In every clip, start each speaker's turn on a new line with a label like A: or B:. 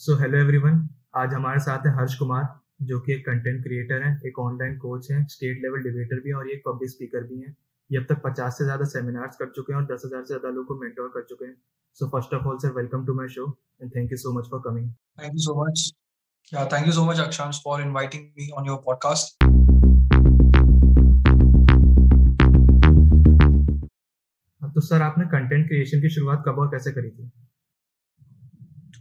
A: So hello everyone आज हमारे साथ है हर्ष कुमार जो कि एक कंटेंट क्रिएटर है एक ऑनलाइन कोच है स्टेट लेवल डिबेटर भी है और ये एक पब्लिक स्पीकर भी है। ये अब तक पचास से ज़्यादा सेमिनार्स कर चुके हैं और दस हज़ार से ज़्यादा लोगों को मेंटोर कर चुके हैं। So first of all sir welcome to my show and thank you so much for coming
B: thank you so much Yeah, thank you so much, Akshans, for inviting me on your podcast.
A: तो sir आपने content creation की शुरुआत कब और कैसे करी थी?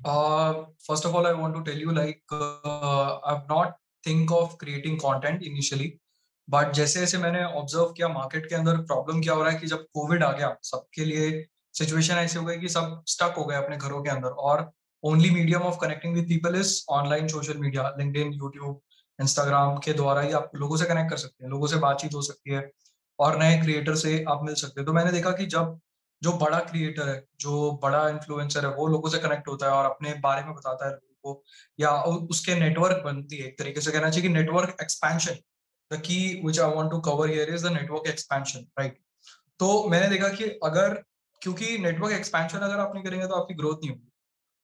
B: Uh, first of all, I want to tell you like uh, I've not think of creating content initially, but जैसे जैसे मैंने ऑब्ज़र्व किया मार्केट के अंदर प्रॉब्लम क्या हो रहा है कि जब कोविड आ गया सबके लिए सिचुएशन ऐसी हो गई कि सब स्टक हो गए अपने घरों के अंदर और only medium of connecting with people is online social media LinkedIn YouTube Instagram के द्वारा ही आप लोगों से कनेक्ट कर सकते हैं लोगों से बातचीत हो सकती है और नए क्रिएटर से आप मिल सकते हैं। तो मैंने देखा कि जब जो बड़ा क्रिएटर है, जो बड़ा इन्फ्लुएंसर है, वो लोगों से कनेक्ट होता है और अपने बारे में बताता है लोगों को, या उसके नेटवर्क बनती है एक तरीके से कहना चाहिए कि network expansion the key which I want to cover here is the network expansion right तो मैंने देखा कि अगर, क्योंकि नेटवर्क एक्सपेंशन अगर आप नहीं करेंगे तो आपकी ग्रोथ नहीं होगी।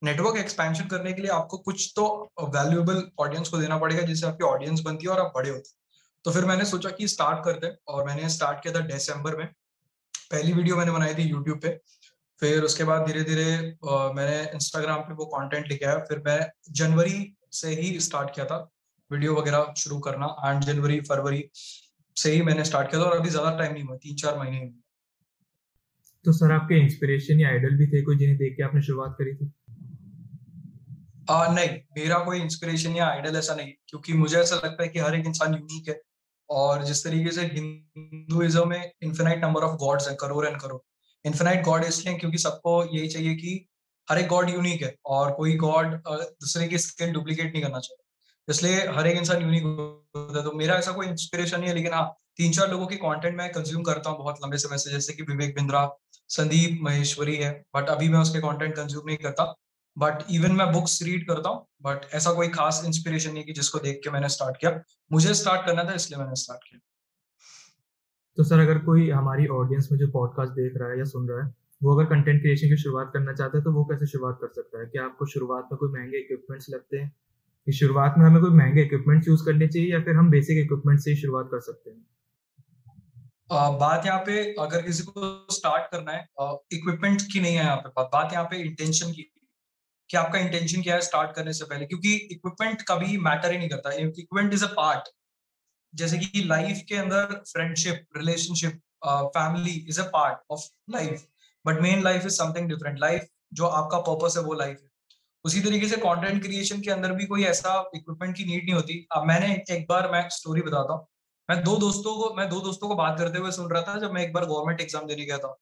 B: नेटवर्क एक्सपेंशन करने के लिए आपको कुछ तो वैल्यूएबल ऑडियंस को देना पड़ेगा जिससे आपकी ऑडियंस बनती है और आप बड़े होते हैं। तो फिर मैंने सोचा कि स्टार्ट करते हैं और मैंने स्टार्ट किया था दिसंबर में। पहली वीडियो मैंने बनाई थी यूट्यूब पे। फिर उसके बाद धीरे धीरे मैंने इंस्टाग्राम पे वो कंटेंट लिखा है फिर मैं जनवरी से ही स्टार्ट किया था वीडियो वगैरह शुरू करना एंड जनवरी फरवरी से ही मैंने स्टार्ट किया था और अभी ज़्यादा टाइम नहीं हुआ तीन चार महीने ही
A: तो सर आपके इंस्पिरेशन या आइडल भी थे कोई जिन्हें देख के आपने शुरुआत करी थी?
B: आ, नहीं मेरा कोई इंस्पिरेशन या आइडल ऐसा नहीं क्योंकि मुझे ऐसा लगता है कि हर एक इंसान यूनिक है। और जिस तरीके से हिंदुइज्म में इन्फिनाइट नंबर ऑफ़ गॉड्स हैं, crore and crore. Infinite god इसलिए क्योंकि सबको यही चाहिए कि हर एक गॉड यूनिक है और कोई गॉड दूसरे की स्किल डुप्लीकेट नहीं करना चाहिए। इसलिए हर एक इंसान यूनिक होता है। तो मेरा ऐसा कोई इंस्पिरेशन नहीं है, लेकिन हाँ तीन चार लोगों के कंटेंट मैं कंज्यूम करता हूँ बहुत लंबे समय से। जैसे कि विवेक बिंद्रा, संदीप महेश्वरी है बट अभी मैं उसके कंटेंट कंज्यूम नहीं करता। बट इवन मैं बुक्स रीड करता हूँ बट ऐसा कोई खास इंस्पिरेशन नहीं कि जिसको देख के मैंने स्टार्ट किया। मुझे स्टार्ट करना था इसलिए मैंने स्टार्ट किया।
A: तो सर अगर कोई हमारी ऑडियंस में जो पॉडकास्ट देख रहा है या सुन रहा है वो अगर कंटेंट क्रिएशन की शुरुआत करना चाहता है तो वो कैसे शुरुआत कर सकता है? क्या आपको शुरुआत में कोई महँगे इक्विपमेंट्स लगते हैं? कि शुरुआत में हमें कोई महँगे इक्विपमेंट्स यूज़ करने चाहिए या फिर हम बेसिक इक्विपमेंट से ही शुरुआत कर सकते हैं?
B: Uh, बात यहाँ पे अगर किसी को स्टार्ट करना है इक्विपमेंट की नहीं है यहाँ पे बात। बात यहाँ पे इंटेंशन की कि आपका इंटेंशन क्या है स्टार्ट करने से पहले? क्योंकि इक्विपमेंट कभी मैटर ही नहीं करता। इक्विपमेंट इज़ अ पार्ट जैसे कि लाइफ के अंदर friendship relationship family is a part of life but main life is something different life जो आपका पर्पस है, वो लाइफ है। उसी तरीके से कंटेंट क्रिएशन के अंदर भी कोई ऐसा इक्विपमेंट की नीड नहीं होती। अब मैंने एक बार मैं स्टोरी बताता हूँ। मैं दो दोस्तों को, मैं दो दोस्तों को बात करते हुए सुन रहा था जब मैं एक बार गवर्नमेंट एग्ज़ाम देने गया था।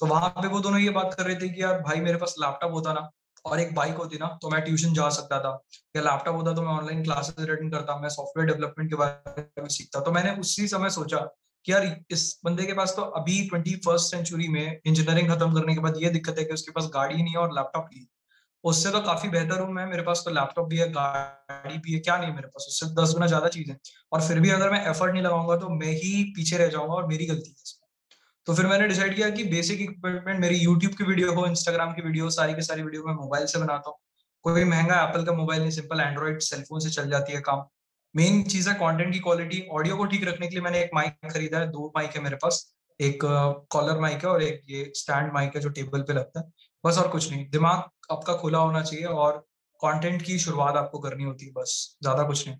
B: तो वहाँ पे वो दोनों ये बात कर रहे थे कि यार भाई मेरे पास लैपटॉप होता ना। और एक बाइक होती ना तो मैं ट्यूशन जा सकता था। या लैपटॉप होता तो मैं ऑनलाइन क्लासेस अटेंड करता, मैं सॉफ्टवेयर डेवलपमेंट के बारे में सीखता। तो मैंने उसी समय सोचा कि यार, इस बंदे के पास तो अभी ट्वेंटी फ़र्स्ट सेंचुरी में इंजीनियरिंग खत्म करने के बाद ये दिक्कत है कि उसके पास गाड़ी नहीं है और लैपटॉप नहीं उससे तो काफ़ी बेहतर हूँ मैं, मेरे पास तो लैपटॉप भी है, गाड़ी भी है, क्या नहीं मेरे पास? उससे दस गुना ज़्यादा चीज़ है। और फिर भी अगर मैं एफर्ट नहीं लगाऊँगा तो मैं ही पीछे रह जाऊँगा और मेरी गलती है। तो फिर मैंने डिसाइड किया कि बेसिक इक्विपमेंट मेरी यूट्यूब की वीडियो हो इंस्टाग्राम की वीडियो सारी की सारी वीडियो मैं मोबाइल से बनाता हूँ। कोई महँगा एप्पल का मोबाइल नहीं सिंपल एंड्रॉइड सेलफोन से चल जाती है काम। मेन चीज़ है कंटेंट की क्वालिटी ऑडियो को ठीक रखने के लिए मैंने एक माइक खरीदा है, दो माइक है मेरे पास, एक कॉलर माइक है और एक ये स्टैंड माइक है जो टेबल पे लगता है। बस और कुछ नहीं, दिमाग आपका खुला होना चाहिए और कंटेंट की शुरुआत आपको करनी होती है, बस, ज़्यादा कुछ नहीं।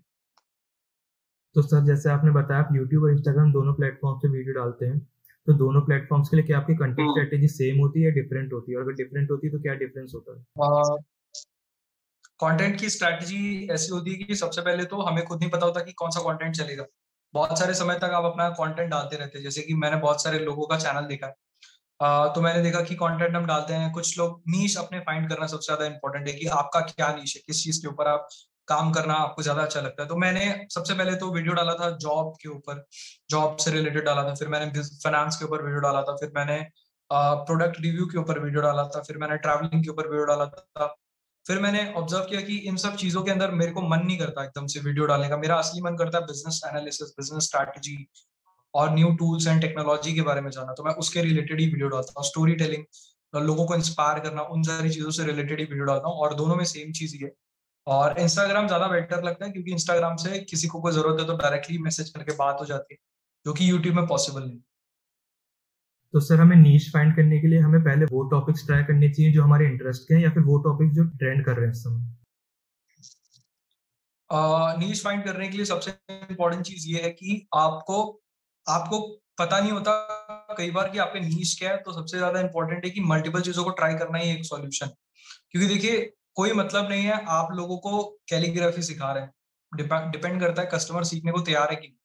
A: तो सर, जैसे आपने बताया आप यूट्यूब और इंस्टाग्राम दोनों प्लेटफॉर्म पे वीडियो डालते हैं। तो दोनों प्लेटफॉर्म्स के लिए क्या आपकी कंटेंट स्ट्रेटेजी सेम होती है या डिफरेंट होती है? और अगर डिफरेंट होती है तो क्या डिफरेंस होता है?
B: कंटेंट की स्ट्रैटेजी ऐसी होती है कि सबसे पहले तो हमें खुद नहीं पता होता कि कौन सा कंटेंट चलेगा। बहुत सारे समय तक आप अपना कंटेंट डालते रहते हैं। जैसे कि मैंने बहुत सारे लोगों का चैनल देखा। है uh, तो मैंने देखा कि कंटेंट हम डालते हैं कुछ लोग नीच अपने फाइंड करना सबसे ज़्यादा इंपॉर्टेंट है कि आपका क्या नीच है किस चीज़ के ऊपर आप काम करना आपको ज़्यादा अच्छा लगता है। तो मैंने सबसे पहले तो वीडियो डाला था जॉब के ऊपर जॉब से रिलेटेड डाला था, फिर मैंने फाइनेंस के ऊपर वीडियो डाला था, फिर मैंने प्रोडक्ट रिव्यू के ऊपर वीडियो डाला था, फिर मैंने ट्रैवलिंग के ऊपर वीडियो डाला था। फिर मैंने ऑब्ज़र्व किया कि इन सब चीज़ों के अंदर मेरे को मन नहीं करता एकदम से वीडियो डालने का। मेरा असली मन करता है बिज़नेस एनालिसिस बिज़नेस स्ट्रैटेजी और न्यू टूल्स एंड टेक्नोलॉजी के बारे में जाना तो मैं उसके रिलेटेड ही वीडियो डालता हूँ। स्टोरी टेलिंग लोगों को इंस्पायर करना, उन सारी चीज़ों से रिलेटेड ही वीडियो डालता हूँ और दोनों में सेम चीज़ ये और इंस्टाग्राम ज़्यादा बेटर लगता है क्योंकि इंस्टाग्राम से किसी को कोई ज़रूरत है तो डायरेक्टली मैसेज करके बात हो जाती है जो कि यूट्यूब में पॉसिबल नहीं।
A: तो सर हमें नीच फाइंड करने के लिए हमें पहले वो टॉपिक्स ट्राई करने चाहिए जो हमारे इंटरेस्ट के हैं या फिर वो टॉपिक जो ट्रेंड कर रहे हैं इस समय?
B: नीच फाइंड करने के लिए सबसे इम्पोर्टेंट चीज़ ये है कि आपको आपको पता नहीं होता कई बार कि आपके नीच क्या है तो सबसे ज़्यादा इंपॉर्टेंट है कि मल्टीपल चीज़ों को ट्राई करना ही एक सॉल्यूशन क्योंकि देखिए कोई मतलब नहीं है, आप लोगों को कैलीग्राफी सिखा रहे हैं। डिपेंड करता है कस्टमर सीखने को तैयार है कि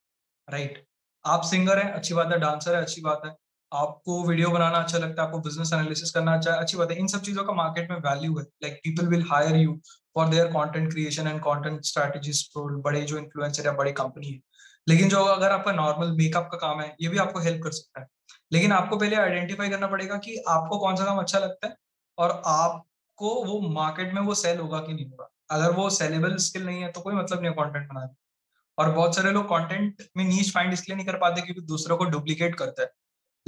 B: राइट आप सिंगर हैं, अच्छी बात है डांसर है, अच्छी बात है। आपको वीडियो बनाना अच्छा लगता है, आपको बिज़नेस एनालिसिस करना अच्छा अच्छी बात है। इन सब चीज़ों का मार्केट में वैल्यू है। Like people will hire you for their content creation and content strategies बड़े जो इन्फ्लुएंसर या बड़ी कंपनी है। लेकिन जो अगर आपका नॉर्मल मेकअप का काम है, ये भी आपको हेल्प कर सकता है। लेकिन आपको पहले आइडेंटिफाई करना पड़ेगा कि आपको कौन सा काम अच्छा लगता है और आपको वो मार्केट में वो सेल होगा कि नहीं होगा? अगर वो सेलेबल स्किल नहीं है तो कोई मतलब नहीं है कॉन्टेंट बनाने और बहुत सारे लोग कंटेंट में नीच फाइंड इसलिए नहीं कर पाते क्योंकि दूसरों को डुप्लीकेट करता है।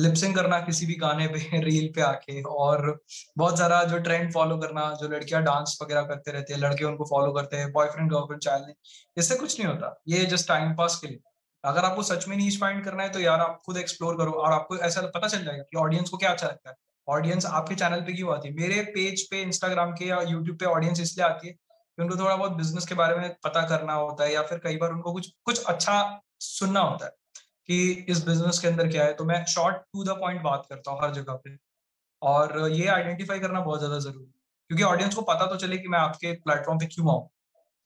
B: लिपसिंग करना किसी भी गाने पे रील पे आके और बहुत सारा जो ट्रेंड फॉलो करना, जो लड़कियाँ डांस वगैरह करते रहते हैं, लड़के उनको फॉलो करते हैं बॉयफ्रेंड गर्लफ्रेंड चाइल्ड इससे कुछ नहीं होता। ये जस्ट टाइम पास के लिए। अगर आपको सच में नीच फाइंड करना है तो यार आप खुद एक्सप्लोर करो और आपको ऐसा पता चल जाएगा कि ऑडियंस को क्या अच्छा लगता है। ऑडियंस आपके चैनल पे क्यों आती है? मेरे पेज पे इंस्टाग्राम के या यूट्यूब पे ऑडियंस इसलिए आती है कि उनको थोड़ा बहुत बिज़नेस के बारे में पता करना होता है या फिर कई बार उनको कुछ कुछ अच्छा सुनना होता है कि इस बिज़नेस के अंदर क्या है। तो मैं शॉर्ट टू द पॉइंट बात करता हूँ हर जगह पे और ये आइडेंटिफाई करना बहुत ज़्यादा ज़रूरी है क्योंकि ऑडियंस को पता तो चले कि मैं आपके प्लेटफॉर्म पे क्यों आऊँ।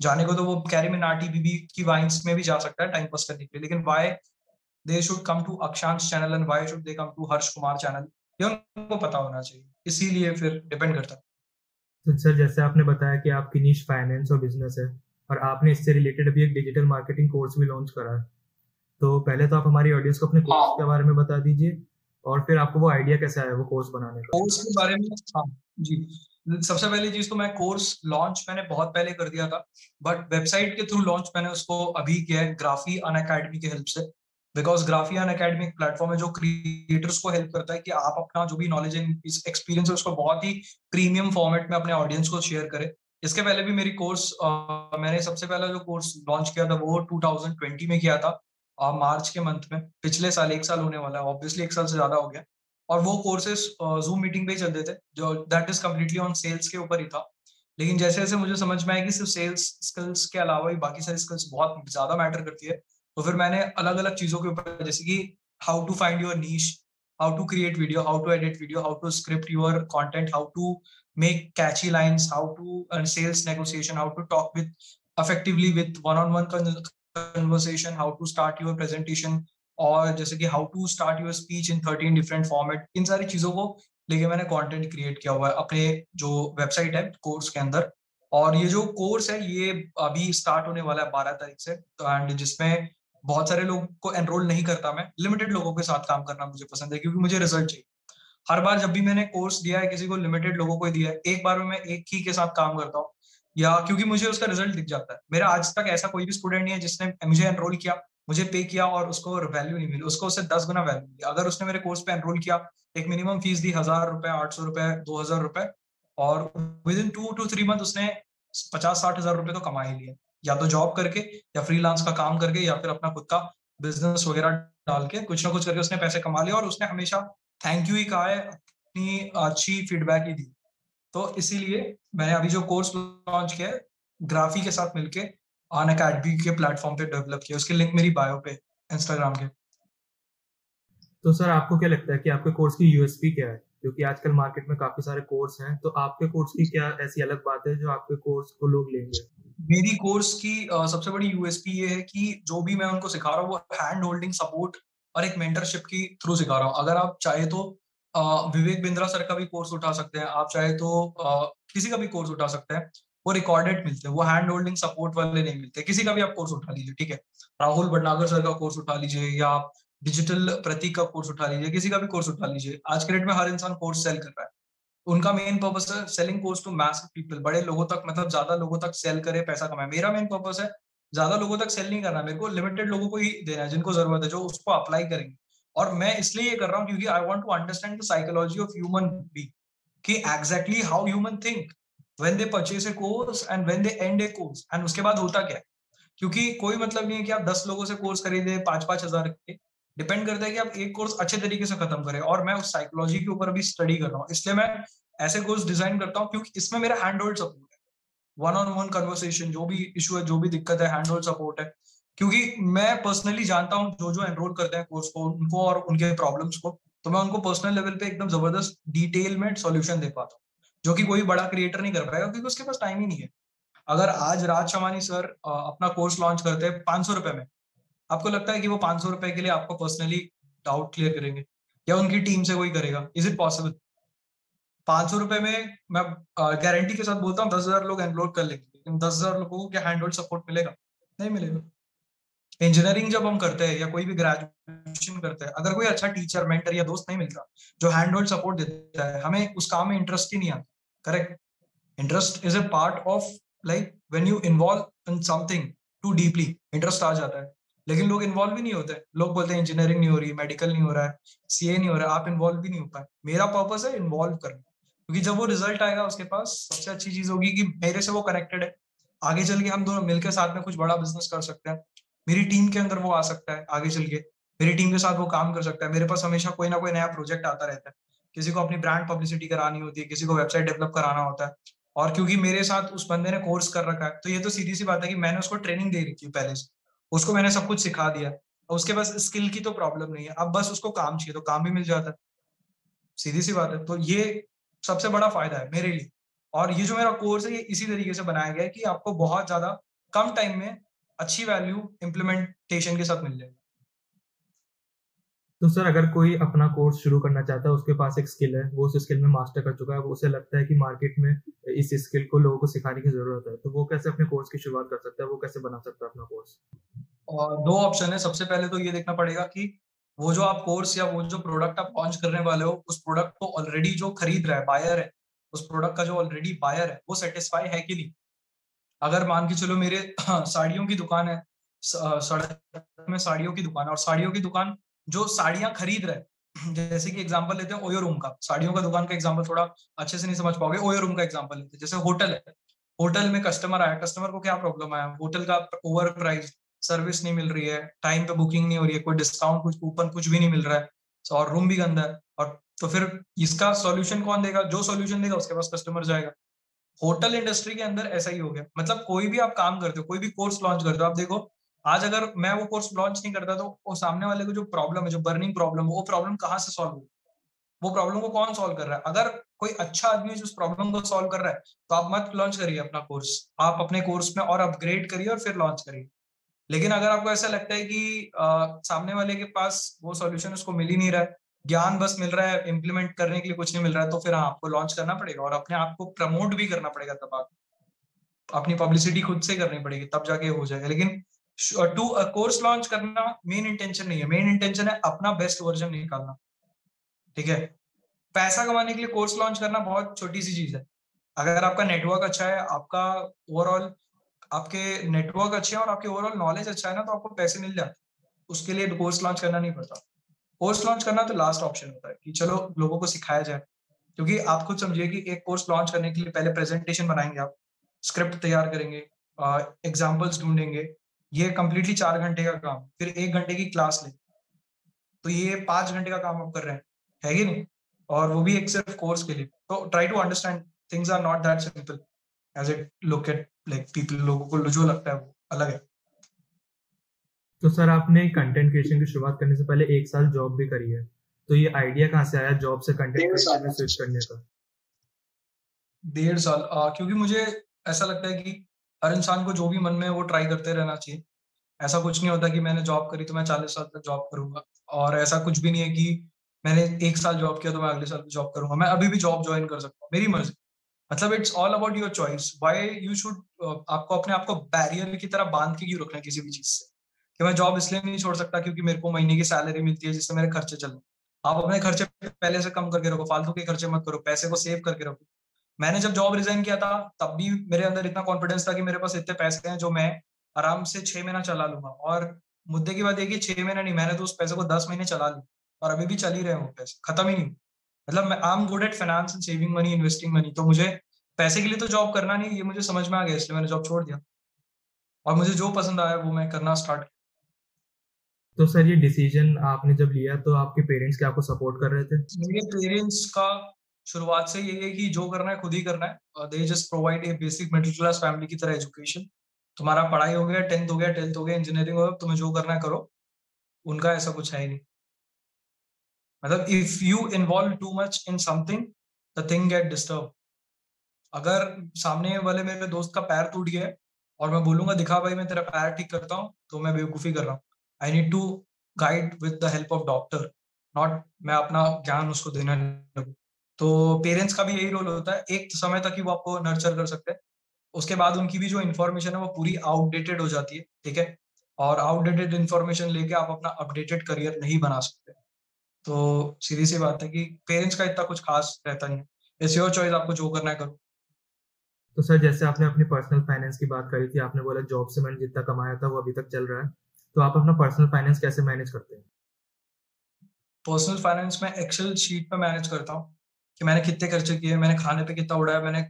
B: जाने को तो वो कैरी में नाटी बीबी की वाइन्स में भी जा सकता है टाइम पास करने के लिए, लेकिन why they should come to Akshansh channel and why should they come to Harsh Kumar channel ये उनको पता होना चाहिए इसीलिए फिर डिपेंड करता है।
A: तो सर जैसे आपने बताया कि आपकी नीच फाइनेंस और बिज़नेस है और आपने इससे रिलेटेड अभी एक डिजिटल मार्केटिंग कोर्स भी लॉन्च करा है। तो पहले तो आप हमारी ऑडियंस को अपने कोर्स हाँ। के बारे में बता दीजिए और फिर आपको वो आइडिया कैसे आया वो कोर्स बनाने का?
B: कोर्स के बारे में हाँ जी। सबसे पहली चीज़ तो मैं कोर्स लॉन्च मैंने बहुत पहले कर दिया था बट वेबसाइट के थ्रू लॉन्च मैंने उसको अभी किया है ग्राफी अन अकेडमी की हेल्प से। Because Graphy an academic platform है जो क्रिएटर्स को हेल्प करता है कि आप अपना जो भी नॉलेज एंड एक्सपीरियंस है, उसको बहुत ही प्रीमियम फॉर्मेट में अपने ऑडियंस को शेयर करें। इसके पहले भी मेरी कोर्स मैंने सबसे पहला जो कोर्स लॉन्च किया था, वो 2020 में किया था मार्च के मंथ में। पिछले साल, एक साल होने वाला है ऑब्वियसली एक साल से ज़्यादा हो गया। और वो कोर्सेस जूम मीटिंग पे ही चलते थे, जो that is completely on sales के ऊपर ही था। लेकिन जैसे जैसे मुझे समझ में आया कि सिर्फ़ सेल्स स्किल्स के अलावा भी बाकी सारी स्किल्स बहुत ज़्यादा मैटर करती है तो फिर मैंने अलग अलग चीज़ों के ऊपर, जैसे कि how to find your niche how to create video how to edit video how to script your content how to make catchy lines how to sales negotiation how to talk with effectively with one-on-one conversation, how to start your presentation, और जैसे कि how to start your speech in thirteen different format इन सारी चीज़ों को लेके मैंने content create किया हुआ है अपने जो वेबसाइट है कोर्स के अंदर। और ये जो कोर्स है, ये अभी स्टार्ट होने वाला है बारह तारीख से तो एंड जिसमें बहुत सारे लोग को एनरोल नहीं करता मैं। लिमिटेड लोगों के साथ काम करना मुझे पसंद है, क्योंकि मुझे रिज़ल्ट चाहिए। हर बार जब भी मैंने कोर्स दिया है, किसी को लिमिटेड लोगों को दिया है, एक बार में मैं एक ही के साथ काम करता हूँ, या क्योंकि मुझे उसका रिज़ल्ट दिख जाता है। मेरा आज तक ऐसा कोई भी स्टूडेंट नहीं है जिसने मुझे एनरोल किया, मुझे पे किया और उसको वैल्यू नहीं मिली, उसको उससे दस गुना वैल्यू मिली। अगर उसने मेरे कोर्स पे एनरोल किया, एक मिनिमम फ़ीस दी हज़ार रुपए, आठ सौ रुपए, दो हज़ार रुपए, और within two two three month उसने पचास साठ हज़ार रुपए तो कमा ही लिए। या तो जॉब करके या फ्रीलांस का काम करके या फिर अपना खुद का बिज़नेस वगैरह डाल के कुछ ना कुछ करके उसने पैसे कमा लिया और उसने हमेशा थैंक यू ही कहा है, अपनी अच्छी फीडबैक ही दी। तो इसीलिए मैंने अभी जो कोर्स लॉन्च किया है ग्राफी के साथ मिलके अन अकेडमी के प्लेटफॉर्म पे डेवलप किया, उसके लिंक मेरी बायो पे इंस्टाग्राम के।
A: तो सर आपको क्या लगता है कि आपके कोर्स की यूएसपी क्या है? क्योंकि आजकल मार्केट में काफ़ी सारे कोर्स हैं तो आपके कोर्स की क्या ऐसी अलग बात है जो आपके कोर्स को लोग लेंगे?
B: मेरी कोर्स की सबसे बड़ी यूएसपी ये है कि जो भी मैं उनको सिखा रहा हूँ, वो हैंड होल्डिंग सपोर्ट और एक मेंटरशिप की थ्रू सिखा रहा हूँ। अगर आप चाहे तो विवेक बिंद्रा सर का भी कोर्स उठा सकते हैं, आप चाहे तो किसी का भी कोर्स उठा सकते हैं, वो रिकॉर्डेड मिलते हैं, वो हैंड होल्डिंग सपोर्ट वाले नहीं मिलते, किसी का भी आप कोर्स उठा लीजिए, ठीक है? राहुल भटनागर सर का कोर्स उठा लीजिए या डिजिटल प्रतीक का कोर्स उठा लीजिए, किसी का भी कोर्स उठा लीजिए। आज के डेट में हर इंसान कोर्स सेल कर रहा है। उनका मेन पर्पस है selling course to mass people बड़े लोगों तक मतलब ज़्यादा लोगों तक सेल करे, पैसा कमाए। मेरा मेन पर्पस है ज़्यादा लोगों तक सेल नहीं करना। मेरे को लिमिटेड लोगों को ही देना है, जिनको ज़रूरत है, जो उसको अप्लाई करेंगे। और मैं इसलिए ये कर रहा हूँ क्योंकि I want to understand the psychology of human be कि exactly how human think when they purchase a course and when they end a course and उसके बाद होता क्या क्योंकि कोई मतलब नहीं है कि आप दस लोगों से कोर्स खरीदे पाँच पाँच हज़ार के। डिपेंड करता है कि आप एक कोर्स अच्छे तरीके से खत्म करें। और मैं उस साइकोलॉजी के ऊपर भी स्टडी कर रहा हूँ। इसलिए मैं ऐसे कोर्स डिज़ाइन करता हूँ क्योंकि इसमें मेरा हैंड होल्ड सपोर्ट है। वन ऑन वन कन्वर्सेशन जो भी इशू है, जो भी दिक्कत है हैंड होल्ड सपोर्ट है। क्योंकि मैं पर्सनली जानता हूँ जो जो एनरोल करते हैं कोर्स को, उनको और उनके प्रॉब्लम्स को तो मैं उनको पर्सनल लेवल पे एकदम ज़बरदस्त डिटेल में सोल्यूशन दे पाता हूँ, जो कि कोई बड़ा क्रिएटर नहीं कर पाएगा क्योंकि उसके पास टाइम ही नहीं है। अगर आज राज शमानी सर अपना कोर्स लॉन्च करते हैं पाँच सौ रुपए में आपको लगता है कि वो पाँच सौ रुपए के लिए आपको पर्सनली डाउट क्लियर करेंगे? या उनकी टीम से कोई करेगा? इज़ इट पॉसिबल पाँच सौ रुपए में मैं गारंटी के साथ बोलता हूँ, दस हज़ार लोग एनरोल कर लेंगे, लेकिन दस हज़ार लोगों को क्या हैंड होल्ड सपोर्ट मिलेगा? नहीं मिलेगा। इंजीनियरिंग जब हम करते हैं या कोई भी ग्रेजुएशन करते हैं, अगर कोई अच्छा टीचर मेंटर या दोस्त नहीं मिलता, जो हैंड होल्ड सपोर्ट देता है, हमें उस काम में इंटरेस्ट ही नहीं आता। Correct interest is a part of like when you involve in something too deeply interest आ जाता है। लेकिन लोग इन्वॉल्व भी नहीं होते। लोग बोलते हैं इंजीनियरिंग नहीं हो रही मेडिकल नहीं हो रहा है सीए नहीं हो रहा है, आप इन्वॉल्व भी नहीं हो पाए। मेरा पर्पज है इन्वॉल्व करना। क्योंकि जब वो रिज़ल्ट आएगा उसके पास, सबसे अच्छी चीज़ होगी कि मेरे से वो कनेक्टेड है। आगे चल के हम दोनों मिलकर साथ में कुछ बड़ा बिज़नेस कर सकते हैं। मेरी टीम के अंदर वो आ सकता है आगे चल के। मेरी टीम के साथ वो काम कर सकता है। मेरे पास हमेशा कोई ना कोई नया प्रोजेक्ट आता रहता है। किसी को अपनी ब्रांड पब्लिसिटी करानी होती है, किसी को वेबसाइट डेवलप कराना होता है। और क्योंकि मेरे साथ उस बंदे ने कोर्स कर रखा है तो ये तो सीधी सी बात है कि मैंने उसको ट्रेनिंग दे रखी है पहले से। उसको मैंने सब कुछ सिखा दिया। उसके पास स्किल की तो प्रॉब्लम नहीं है। अब बस उसको काम चाहिए तो काम भी मिल जाता है। सीधी सी बात है। तो ये सबसे बड़ा फ़ायदा है मेरे लिए। और ये जो मेरा कोर्स है, ये इसी तरीके से बनाया गया है कि आपको बहुत ज़्यादा कम टाइम में अच्छी वैल्यू इम्प्लीमेंटेशन के साथ मिल जाएगी।
A: तो सर, अगर कोई अपना कोर्स शुरू करना चाहता है, उसके पास एक स्किल है, वो उस स्किल में मास्टर कर चुका है, वो उसे लगता है कि मार्केट में इस स्किल को लोगों को सिखाने की ज़रूरत है तो वो कैसे अपने कोर्स की शुरुआत कर सकता है, वो कैसे बना सकता है अपना कोर्स?
B: और दो ऑप्शन है। सबसे पहले तो ये देखना पड़ेगा कि वो जो आप कोर्स या वो जो प्रोडक्ट आप लॉन्च करने वाले हो, उस प्रोडक्ट को ऑलरेडी जो खरीद रहा है बायर है, उस प्रोडक्ट का जो ऑलरेडी बायर है, वो सेटिस्फाई है कि नहीं? अगर मान के चलो मेरे साड़ियों की दुकान है सड़क में साड़ियों की दुकान और साड़ियों की दुकान जो साड़ियाँ खरीद रहे जैसे कि एग्जांपल लेते हैं ओयो रूम का। साड़ियों का दुकान का एग्ज़ाम्पल थोड़ा अच्छे से नहीं समझ पाओगे। ओयो रूम का एग्जांपल लेते हैं। जैसे होटल है। होटल में कस्टमर आया। कस्टमर को क्या प्रॉब्लम आया? होटल का ओवर प्राइस सर्विस नहीं मिल रही है। टाइम पे बुकिंग नहीं हो रही है। कोई डिस्काउंट कुछ कूपन कुछ भी नहीं मिल रहा है। और रूम भी गंदा है। और तो फिर इसका सॉल्यूशन कौन देगा? जो सॉल्यूशन देगा, उसके पास कस्टमर जाएगा। होटल इंडस्ट्री के अंदर ऐसा ही हो गया। मतलब कोई भी आप काम करते हो, कोई भी कोर्स लॉन्च करते हो, आप देखो आज अगर मैं वो कोर्स लॉन्च नहीं करता तो वो सामने वाले को जो प्रॉब्लम है जो बर्निंग प्रॉब्लम है वो प्रॉब्लम कहाँ से सॉल्व होगी वो प्रॉब्लम को कौन सॉल्व कर रहा है? अगर कोई अच्छा आदमी उस प्रॉब्लम को सॉल्व कर रहा है तो आप मत लॉन्च करिए अपना कोर्स आप अपने कोर्स में और अपग्रेड करिए और फिर लॉन्च करिए। लेकिन अगर आपको ऐसा लगता है कि आ, सामने वाले के पास वो सॉल्यूशन उसको मिल ही नहीं रहा है ज्ञान बस मिल रहा है इम्प्लीमेंट करने के लिए कुछ नहीं मिल रहा है तो फिर हाँ आपको लॉन्च करना पड़ेगा और अपने आप को प्रमोट भी करना पड़ेगा तब आप। अपनी पब्लिसिटी खुद से करनी पड़ेगी तब जाके हो जाएगा। लेकिन टू कोर्स लॉन्च करना मेन इंटेंशन नहीं है। मेन इंटेंशन है अपना बेस्ट वर्जन निकालना। ठीक है? पैसा कमाने के लिए कोर्स लॉन्च करना बहुत छोटी सी चीज़ है। अगर आपका नेटवर्क अच्छा है, आपका ओवरऑल आपके नेटवर्क अच्छे हैं और आपके ओवरऑल नॉलेज अच्छा है ना तो आपको पैसे मिल जाते उसके लिए कोर्स लॉन्च करना नहीं पड़ता। कोर्स लॉन्च करना तो लास्ट ऑप्शन होता है कि चलो लोगों को सिखाया जाए। क्योंकि आप खुद समझिए कि एक कोर्स लॉन्च करने के लिए पहले प्रेजेंटेशन बनाएँगे आप स्क्रिप्ट तैयार करेंगे एग्जाम्पल्स ढूंढेंगे ये कम्प्लीटली चार घंटे का काम फिर एक घंटे की क्लास ले। तो ये पाँच घंटे का काम आप कर रहे हैं है ही नहीं? और वो भी एक सिर्फ़ कोर्स के लिए। तो try to understand things are not that simple as it look at like people लोगों को जो लगता है वो अलग है।
A: तो सर आपने कंटेंट क्रिएशन की शुरुआत करने से पहले एक साल जॉब भी करी है। तो ये आइडिया कहाँ से आया जॉब से कंटेंट क्रिएशन में स्विच करने का?
B: डेढ़ साल आ, क्योंकि मुझे ऐसा लगता है कि हर इंसान को जो भी मन में वो ट्राई करते रहना चाहिए। ऐसा कुछ नहीं होता कि मैंने जॉब करी तो मैं चालीस साल तक जॉब करूँगा। और ऐसा कुछ भी नहीं है कि मैंने एक साल जॉब किया तो मैं अगले साल जॉब करूँगा। मैं अभी भी जॉब ज्वाइन कर सकता हूँ, मेरी मर्ज़ी। मतलब it's all about your choice why you should आपको अपने आप को बैरियर की तरह बाँध के क्यों रखना है किसी भी चीज़ से? कि मैं जॉब इसलिए नहीं छोड़ सकता क्योंकि मेरे को महीने की सैलरी मिलती है जिससे मेरे खर्चे चल आप अपने खर्चे पहले से कम करके रखो, फालतू के खर्चे मत करो, पैसे को सेव करके रखो। मैंने जब जॉब रिजाइन किया था तब भी मेरे अंदर इतना कॉन्फिडेंस था कि मेरे पास इतने पैसे हैं जो मैं आराम से छह महीना चला लूँगा। और मुद्दे की बात है कि छह महीना नहीं मैंने तो उस पैसे को दस महीने चला ली और अभी भी चल ही रहे वो पैसे खत्म ही नहीं मतलब मैं I am good at finance and saving money investing money तो मुझे पैसे के लिए तो जॉब करना नहीं ये मुझे समझ में आ गया इसलिए मैंने जॉब छोड़ दिया। और मुझे जो पसंद आया वो मैं करना स्टार्ट
A: तो सर ये डिसीज़न आपने जब लिया तो आपके पेरेंट्स क्या आपको सपोर्ट कर रहे थे?
B: मेरे पेरेंट्स का शुरुआत से यही है कि जो करना है, खुद ही करना है। They just provide a basic middle class family की तरह एजुकेशन तुम्हारा पढ़ाई हो गया टेंथ हो गया ट्वेल्थ हो गया इंजीनियरिंग हो गया तुम्हें जो करना है करो। उनका ऐसा कुछ है ही नहीं। मतलब if you involve too much in something the thing get disturb अगर सामने वाले मेरे दोस्त का पैर टूट गया और मैं बोलूँगा, दिखा भाई, मैं तेरा पैर ठीक करता हूँ तो मैं बेवकूफ़ी कर रहा हूँ। I need to guide with the help of doctor not मैं अपना ज्ञान उसको देना लगू। तो पेरेंट्स का भी यही रोल होता है। एक समय तक ही वो आपको नर्चर कर सकते हैं। उसके बाद उनकी भी जो इन्फॉर्मेशन है वो पूरी आउटडेटेड हो जाती है ठीक है? और आउटडेटेड इन्फॉर्मेशन लेके आप अपना अपडेटेड करियर नहीं बना सकते। तो सीधी सी बात है कि पेरेंट्स का इतना कुछ खास रहता नहीं है। इट्स योर चॉइस आपको जो करना है करो।
A: तो सर जैसे आपने अपनी पर्सनल फाइनेंस की बात करी थी आपने बोला जॉब से मैंने जितना कमाया था वो अभी तक चल रहा है। तो आप अपना पर्सनल फाइनेंस कैसे मैनेज करते हैं?
B: पर्सनल फाइनेंस में एक्सेल शीट पे मैनेज करता हूँ। कि मैंने कितने खर्चे किए, मैंने खाने पे कितना उड़ाया, मैंने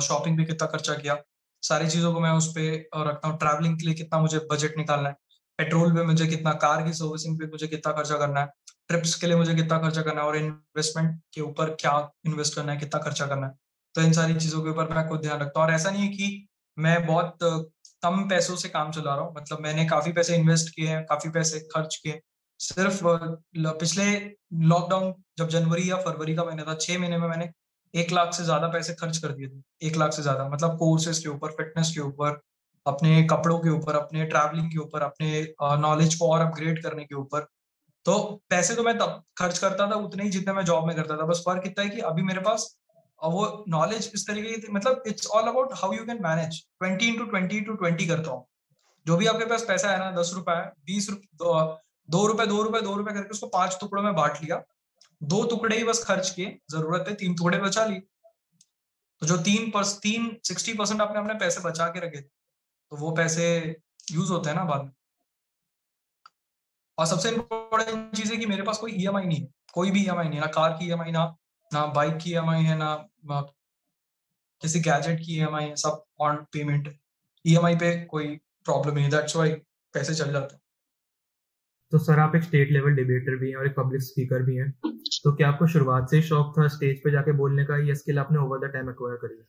B: शॉपिंग पे कितना खर्चा किया। सारी चीज़ों को मैं उस पर रखता हूँ। ट्रैवलिंग के लिए कितना मुझे बजट निकालना है। पेट्रोल पे मुझे कितना कार की सर्विसिंग पे मुझे कितना खर्चा करना है। ट्रिप्स के लिए मुझे कितना खर्चा करना है और इन्वेस्टमेंट के ऊपर क्या इन्वेस्ट करना है, कितना खर्चा करना है। तो इन सारी चीज़ों के ऊपर मैं खुद ध्यान रखता हूँ। और ऐसा नहीं है कि मैं बहुत कम पैसों से काम चला रहा हूँ। मतलब मैंने काफ़ी पैसे इन्वेस्ट किए हैं, काफ़ी पैसे खर्च किए सिर्फ़ पिछले लॉकडाउन जब जनवरी या फरवरी का महीना था, छह महीने में मैंने एक लाख से ज़्यादा पैसे खर्च कर दिए थे, एक लाख से ज़्यादा। मतलब कोर्सेज के ऊपर फिटनेस के ऊपर, अपने कपड़ों के ऊपर, अपने ट्रैवलिंग के ऊपर, अपने नॉलेज को और अपग्रेड करने के ऊपर। तो पैसे तो मैं तब खर्च करता था, उतने ही जितने मैं जॉब में करता था। बस फ़र्क इतना है कि अभी मेरे पास वो नॉलेज इस तरीके की मतलब it's all about how you can manage twenty into twenty to twenty करता हूँ। जो भी आपके पास पैसा है ना, दस रुपए बीस रुपए दो रुपए दो रुपए दो रुपए करके उसको पाँच टुकड़ों में बांट लिया। दो टुकड़े ही बस खर्च किए, ज़रूरत है, तीन टुकड़े बचा लिए। तो जो तीन तीन सिक्सटी परसेंट आपने अपने पैसे बचा के रखे तो वो पैसे यूज़ होते हैं ना बाद में। और सबसे इम्पोर्टेंट चीज़ है कि मेरे पास कोई ई e नहीं है, कोई भी ई e नहीं ना कार की ई e ना ना बाइक की ई है, ना किसी गैजेट की ई है, सब ऑन पेमेंट ई पे कोई प्रॉब्लम नहीं दैट्स वाई पैसे चल जाते हैं।
A: तो सर, आप एक स्टेट लेवल डिबेटर भी हैं और एक पब्लिक स्पीकर भी हैं। तो क्या आपको शुरुआत से शौक था स्टेज पे जाके बोलने का? ये स्किल आपने ओवर द टाइम एक्वायर करी है।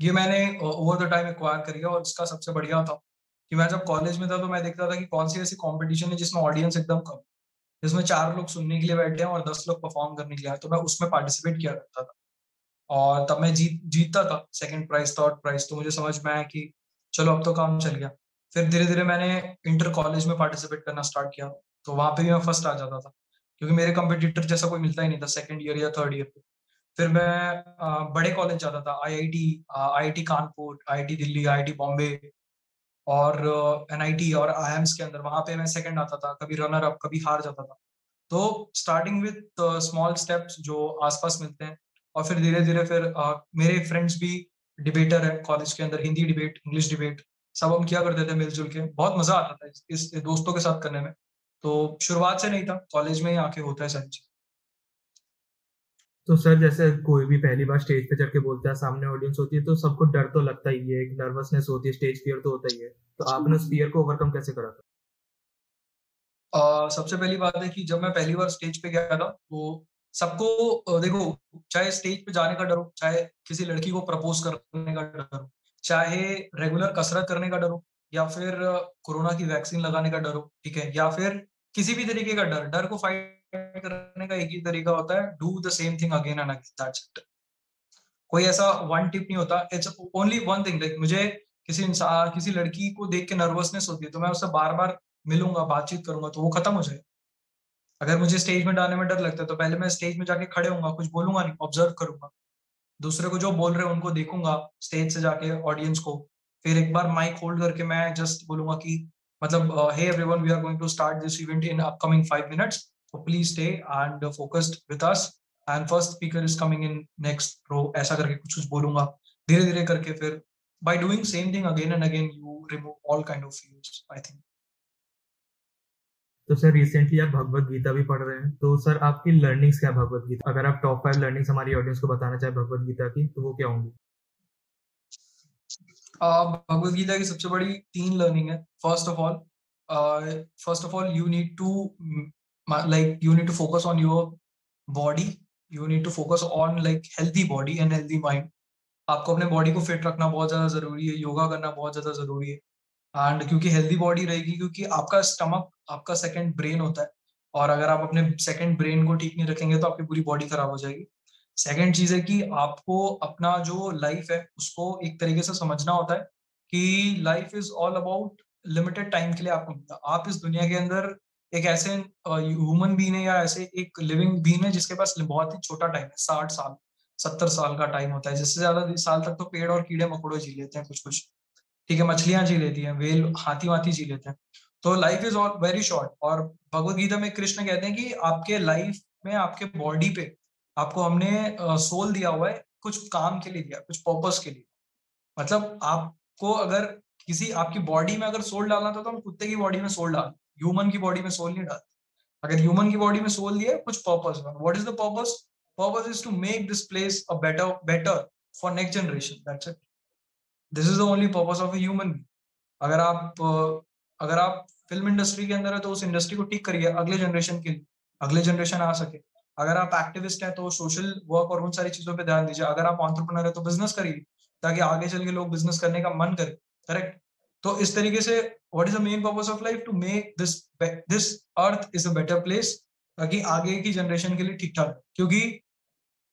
B: ये मैंने ओवर द टाइम एक्वायर करी है और इसका सबसे बढ़िया था कि मैं जब कॉलेज में था तो मैं देखता था कि कौन सी ऐसी कंपटीशन है जिसमें ऑडियंस एकदम कम, जिसमें चार लोग सुनने के लिए बैठे हैं और दस लोग परफॉर्म करने के लिए तो मैं उसमें पार्टिसिपेट किया करता था और तब मैं जीत, जीतता था। सेकंड प्राइज थर्ड प्राइज तो मुझे समझ में आया कि चलो, अब तो काम चल गया। फिर धीरे धीरे मैंने इंटर कॉलेज में पार्टिसिपेट करना स्टार्ट किया। तो वहाँ पे भी मैं फ़र्स्ट आ जाता था क्योंकि मेरे कंपटीटर जैसा कोई मिलता ही नहीं था सेकेंड ईयर या थर्ड ईयर पे। फिर मैं बड़े कॉलेज जाता था IIT IIT Kanpur IIT Delhi IIT Bombay और एनआईटी और आईएम्स के अंदर। वहाँ पे मैं सेकंड आता था कभी रनर अप कभी हार जाता था। तो स्टार्टिंग विथ स्मॉल स्टेप्स जो आसपास मिलते हैं और फिर धीरे धीरे फिर uh, मेरे फ्रेंड्स भी डिबेटर है कॉलेज के अंदर हिंदी डिबेट इंग्लिश डिबेट सब हम किया करते थे मिलजुल के। बहुत मज़ा आता था इस, दोस्तों के साथ करने में। तो शुरुआत से नहीं था कॉलेज में ही आके होता है सारी चीज़।
A: तो सर जैसे कोई भी पहली बार स्टेज पे चढ़ के बोलता है सामने ऑडियंस होती है तो सबको डर तो लगता ही है एक नर्वसनेस होती है स्टेज फियर तो होता ही है। तो आपने उस फियर को ओवरकम कैसे करा था?
B: uh, सबसे पहली बात है कि जब मैं पहली बार स्टेज पे गया था तो सबको देखो चाहे स्टेज पे जाने का डर हो चाहे किसी लड़की को प्रपोज करने का डर हो चाहे रेगुलर कसरत करने का डर हो या फिर कोरोना की वैक्सीन लगाने का डर हो ठीक है? या फिर किसी भी तरीके का डर डर को फाइट करने का एक ही तरीका होता है do the same thing again and again कोई ऐसा वन टिप नहीं होता it's only one thing like मुझे किसी इंसान किसी लड़की को देख के नर्वसनेस होती है तो मैं उससे बार बार मिलूँगा, बातचीत करूँगा तो वो खत्म हो जाए। अगर मुझे स्टेज में डालने में डर लगता है तो पहले मैं स्टेज में जाके खड़े होऊँगा, कुछ बोलूँगा नहीं ऑब्ज़र्व करूँगा। दूसरे को जो बोल रहे हैं, उनको देखूँगा स्टेज से जाके ऑडियंस को। फिर एक बार माइक होल्ड करके मैं जस्ट बोलूँगा कि मतलब hey everyone we are going to start this event in upcoming five minutes so please stay and focused with us and first speaker is coming in next row ऐसा करके कुछ कुछ बोलूँगा। धीरे धीरे करके फिर, by doing same thing again and again, you remove all kind of fears, i think.
A: तो सर रिसेंटली आप भगवत गीता भी पढ़ रहे हैं। तो सर, आपकी लर्निंग्स क्या भगवत गीता? अगर आप टॉप फाइव लर्निंग्स हमारी ऑडियंस को बताना चाहे भगवत गीता की तो वो क्या होंगी?
B: भगवत गीता की सबसे बड़ी तीन लर्निंग है। First of all first of all you need to like you need to focus on your body you need to focus on like healthy body and healthy mind आपको अपने बॉडी को फिट रखना बहुत ज़्यादा ज़रूरी है योगा करना बहुत ज़्यादा ज़रूरी है। एंड क्योंकि हेल्दी बॉडी रहेगी, क्योंकि आपका स्टमक आपका सेकेंड ब्रेन होता है। और अगर आप अपने सेकेंड ब्रेन को ठीक नहीं रखेंगे तो आपकी पूरी बॉडी खराब हो जाएगी। सेकेंड चीज़ है कि आपको अपना जो लाइफ है, उसको एक तरीके से समझना होता है कि life is all about limited time के लिए आपको मिलता आप इस दुनिया के अंदर एक ऐसे ह्यूमन बीन है या ऐसे एक लिविंग बीन है जिसके पास बहुत ही छोटा टाइम है, साठ साल, सत्तर साल का टाइम होता है। जिससे ज़्यादा साल तक तो पेड़ और कीड़े मकोड़े जी लेते हैं कुछ कुछ ठीक है, मछलियाँ जी लेती हैं, वेल हाथी वाथी जी लेते हैं। तो life is all very short और भगवत गीता में कृष्ण कहते हैं कि आपके लाइफ में, आपके बॉडी पे आपको हमने सोल दिया हुआ है, कुछ काम के लिए दिया, कुछ पर्पस के लिए। मतलब आपको अगर किसी, आपकी बॉडी में अगर सोल डालना था तो हम कुत्ते की बॉडी में सोल डाल ह्यूमन की बॉडी में सोल नहीं डालते। अगर ह्यूमन की बॉडी में सोल दिया कुछ purpose what is the purpose purpose is to make this place a better better for next generation that's it this is the only purpose of human अगर आप अगर आप फ़िल्म इंडस्ट्री के अंदर है तो उस इंडस्ट्री को ठीक करिए अगले जनरेशन के लिए, अगले जनरेशन आ सके। अगर आप एक्टिविस्ट हैं तो सोशल वर्क और उन सारी चीज़ों पे ध्यान दीजिए। अगर आप ऑन्टरप्रनर है तो बिज़नेस करिए, ताकि आगे चल के लोग बिज़नेस करने का मन करें करेक्ट तो इस तरीके से what is the main purpose of life to make this this earth is a better place ताकि आगे की जनरेशन के लिए ठीक ठाक क्योंकि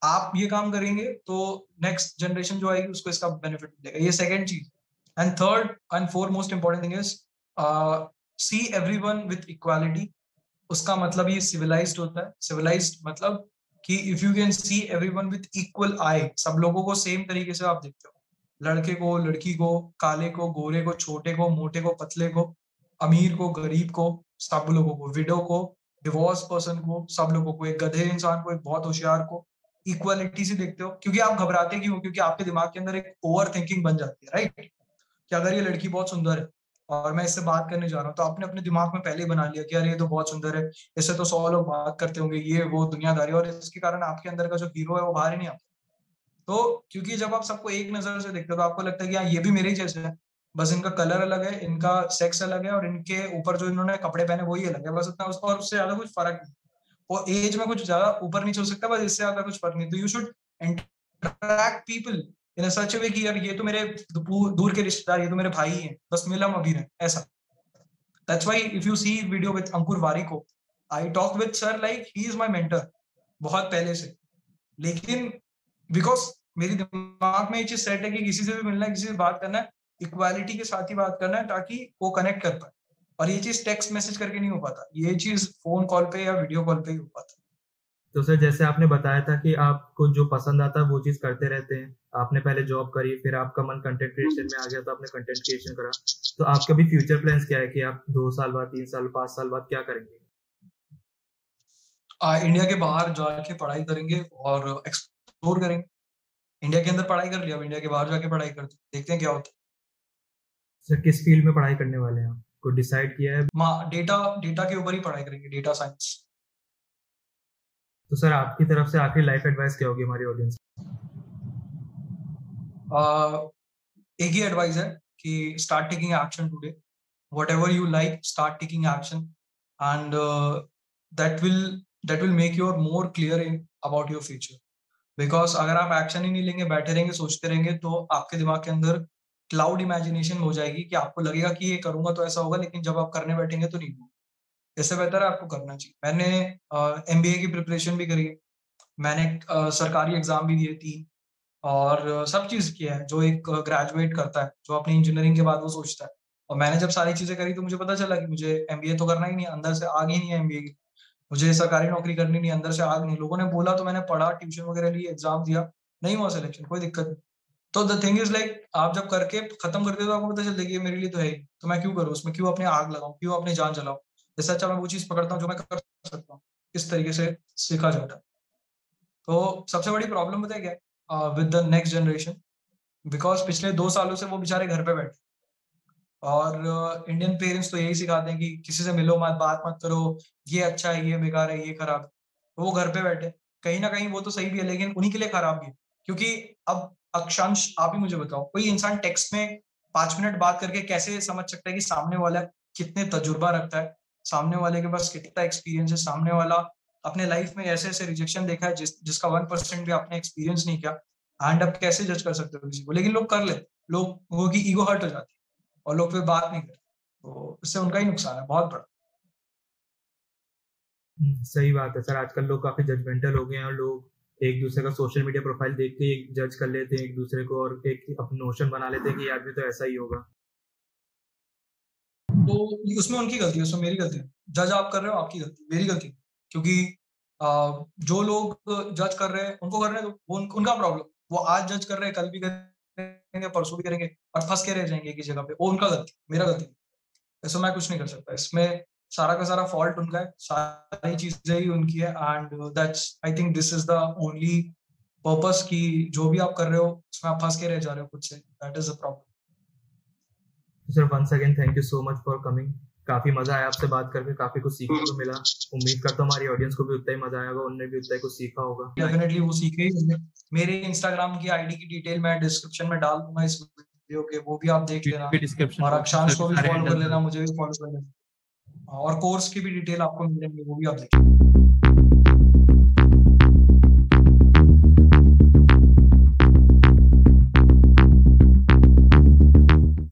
B: आप ये काम करेंगे तो नेक्स्ट जनरेशन जो आएगी, उसको इसका बेनिफिट मिलेगा। ये second cheese. And third and four most important thing is see every one with equality उसका मतलब ये सिविलाइज्ड होता है। सिविलाइज्ड मतलब कि if you can see every one with equal eye सब लोगों को सेम तरीके से आप देखते हो। लड़के को, लड़की को, काले को, गोरे को, छोटे को, मोटे को, पतले को, अमीर को, गरीब को, सब लोगों को। विडो को डिवोर्स पर्सन को, सब लोगों को। एक गधे इंसान को, एक बहुत होशियार को इक्वालिटी से देखते हो, क्योंकि आप घबराते क्यों क्योंकि आपके दिमाग के अंदर एक ओवर थिंकिंग बन जाती है राइट कि अगर ये लड़की बहुत सुंदर है और मैं इससे बात करने जा रहा हूँ तो आपने अपने दिमाग में पहले ही बना लिया कि यार ये तो बहुत सुंदर है, इससे तो सौ लोग बात करते होंगे, ये वो दुनियादारी और इसके कारण आपके अंदर का जो हीरो है वो बाहर ही नहीं आता। तो क्योंकि जब आप सबको एक नज़र से देखते हो तो आपको लगता है कि हाँ ये भी मेरे ही जैसे है। बस इनका कलर अलग है, इनका सेक्स अलग है, और इनके ऊपर जो इन्होंने कपड़े पहने वही अलग है, बस इतना और उससे ज़्यादा कुछ फ़र्क नहीं। वो एज में कुछ ज़्यादा ऊपर नीचे हो सकता है, बस इससे ज़्यादा कुछ फ़र्क नहीं। तो you should interact people in such way कि यार ये तो मेरे दूर के रिश्तेदार, ये तो मेरे भाई हैं, बस मिलम अभी रहे ऐसा। That's why if you see video with Ankur Warikoo I talk with sir like he is my mentor बहुत पहले से। लेकिन बिकॉज़ मेरी दिमाग में ये चीज़ सेट है कि किसी से भी मिलना है, किसी से बात करना है इक्वालिटी के साथ ही बात करना है ताकि वो कनेक्ट कर पाए। और ये चीज़ टेक्स्ट मैसेज करके नहीं हो पाता। ये चीज़ फ़ोन कॉल पे या वीडियो कॉल पे ही हो पाता।
A: तो सर जैसे आपने बताया था कि आपको जो पसंद आता है वो चीज़ करते रहते हैं। आपने पहले जॉब करी फिर आपका मन कंटेंट क्रिएशन में आ गया तो आपने कंटेंट क्रिएशन करा। तो आपके भी फ्यूचर प्लान्स क्या है कि आप दो साल बाद तीन साल पाँच साल बाद क्या करेंगे?
B: आ, इंडिया के बाहर जाके पढ़ाई करेंगे और एक्सप्लोर करेंगे। इंडिया के अंदर पढ़ाई कर लिया इंडिया के बाहर जाके पढ़ाई करते देखते हैं क्या होता है।
A: सर किस फ़ील्ड में पढ़ाई करने वाले हैं आप? को डिसाइड किया है।
B: डेटा डेटा के ऊपर ही पढ़ाई करेंगे डेटा साइंस
A: तो सर आपकी तरफ़ से आखिरी लाइफ एडवाइस क्या होगी हमारी ऑडियंस
B: एक ही एडवाइस है कि start taking action today whatever you like start taking action and that will that will make you more clear in about your future because अगर आप एक्शन ही नहीं लेंगे बैठे रहेंगे सोचते रहेंगे तो आपके दिमाग के अंदर क्लाउड इमेजिनेशन हो जाएगी कि आपको लगेगा कि ये करूँगा तो ऐसा होगा, लेकिन जब आप करने बैठेंगे तो नहीं होगा। इससे बेहतर है आपको करना चाहिए। मैंने एमबीए की प्रिपरेशन भी करी है। मैंने सरकारी एग्ज़ाम भी दिए तीन। और सब चीज़ किया है, जो एक ग्रेजुएट करता है, जो अपनी इंजीनियरिंग के बाद वो सोचता है। और मैंने जब सारी चीज़ें करी तो मुझे पता चला कि मुझे एमबीए तो करना ही नहीं अंदर से आग ही नहीं है एम की। मुझे सरकारी नौकरी करनी नहीं, अंदर से आग नहीं। लोगों ने बोला तो मैंने पढ़ा ट्यूशन वगैरह लिए एग्ज़ाम दिया। नहीं हुआ सिलेक्शन कोई दिक्कत नहीं। तो द थिंग इज़ लाइक आप जब करके खत्म करते हो तो आपको पता चलता है मेरे लिए तो है तो मैं क्यों करूँ? उसमें क्यों अपने आग लगाऊँ? क्यों अपनी जान चलाऊं इससे अच्छा मैं वो चीज़ पकड़ता हूँ जो मैं कर सकता हूँ। इस तरीके से सीखा जाता है। तो सबसे बड़ी प्रॉब्लम बताए क्या? With the next generation because पिछले दो सालों से वो बेचारे घर पे बैठे। और इंडियन पेरेंट्स तो यही सिखाते हैं कि किसी से मिलो मत, बात मत करो। ये अच्छा है, ये बेकार है, ये खराब है। वो घर पे बैठे। कहीं ना कहीं वो तो सही भी है, लेकिन उन्हीं के लिए खराब भी क्योंकि अब अक्षांश आप ही मुझे बताओ। कोई इंसान टेक्स्ट में पाँच मिनट बात करके कैसे समझ सकता है कि सामने वाला कितने तजुर्बा रखता है? सामने वाले के पास कितना एक्सपीरियंस है? सामने वाला अपने लाइफ में ऐसे ऐसे रिजेक्शन देखा है जिस जिसका वन परसेंट भी आपने एक्सपीरियंस नहीं किया। हैंड अप कैसे जज कर सकते हो किसी को? लेकिन लोग कर लेते लोग वो की ईगो हर्ट हो जाती है और लोग फिर बात नहीं करते। तो इससे उनका ही नुकसान है बहुत बड़ा।
A: हम्म, सही बात है सर। आजकल लोग काफ़ी जजमेंटल हो गए हैं और लोग एक दूसरे का सोशल मीडिया प्रोफ़ाइल देख के जज कर लेते हैं एक दूसरे को और एक नोशन बना लेते हैं कि यार भी तो ऐसा ही होगा।
B: तो उसमें उनकी गलती है, उसमें मेरी गलती है। जज आप कर रहे हो, आपकी गलती मेरी गलती क्योंकि जो लोग जज कर रहे हैं, उनको कर रहे हैं तो उनका प्रॉब्लम वो आज जज कर रहे हैं, कल भी करेंगे, परसों भी करेंगे और फंस के रह जाएँगे एक जगह पे। वो उनका गलती मेरा गलती ऐसा मैं कुछ नहीं कर सकता। इसमें सारा का सारा फॉल्ट उनका है सारी चीज़ें ही उनकी है and that's I think this is the only purpose की जो भी आप कर रहे हो उसमें आप फंस के रह जा रहे हो खुद से that is a problem
A: sir once again thank you so much for coming काफ़ी मज़ा आया आपसे बात करके काफ़ी कुछ सीखने को मिला। उम्मीद करता हूँ हमारी ऑडियंस को भी उतना ही मज़ा आएगा उनने भी उतना ही कुछ सीखा होगा।
B: डेफिनेटली वो सीखे ही मेरे इंस्टाग्राम की आईडी की डिटेल मैं डिस्क्रिप्शन में डाल दूँगा इस वीडियो के वो भी आप देख लेना। और अक्षांश को भी फॉलो कर लेना मुझे भी फॉलो कर लेना। और कोर्स की भी डिटेल आपको मिलेंगे वो भी आप देखिए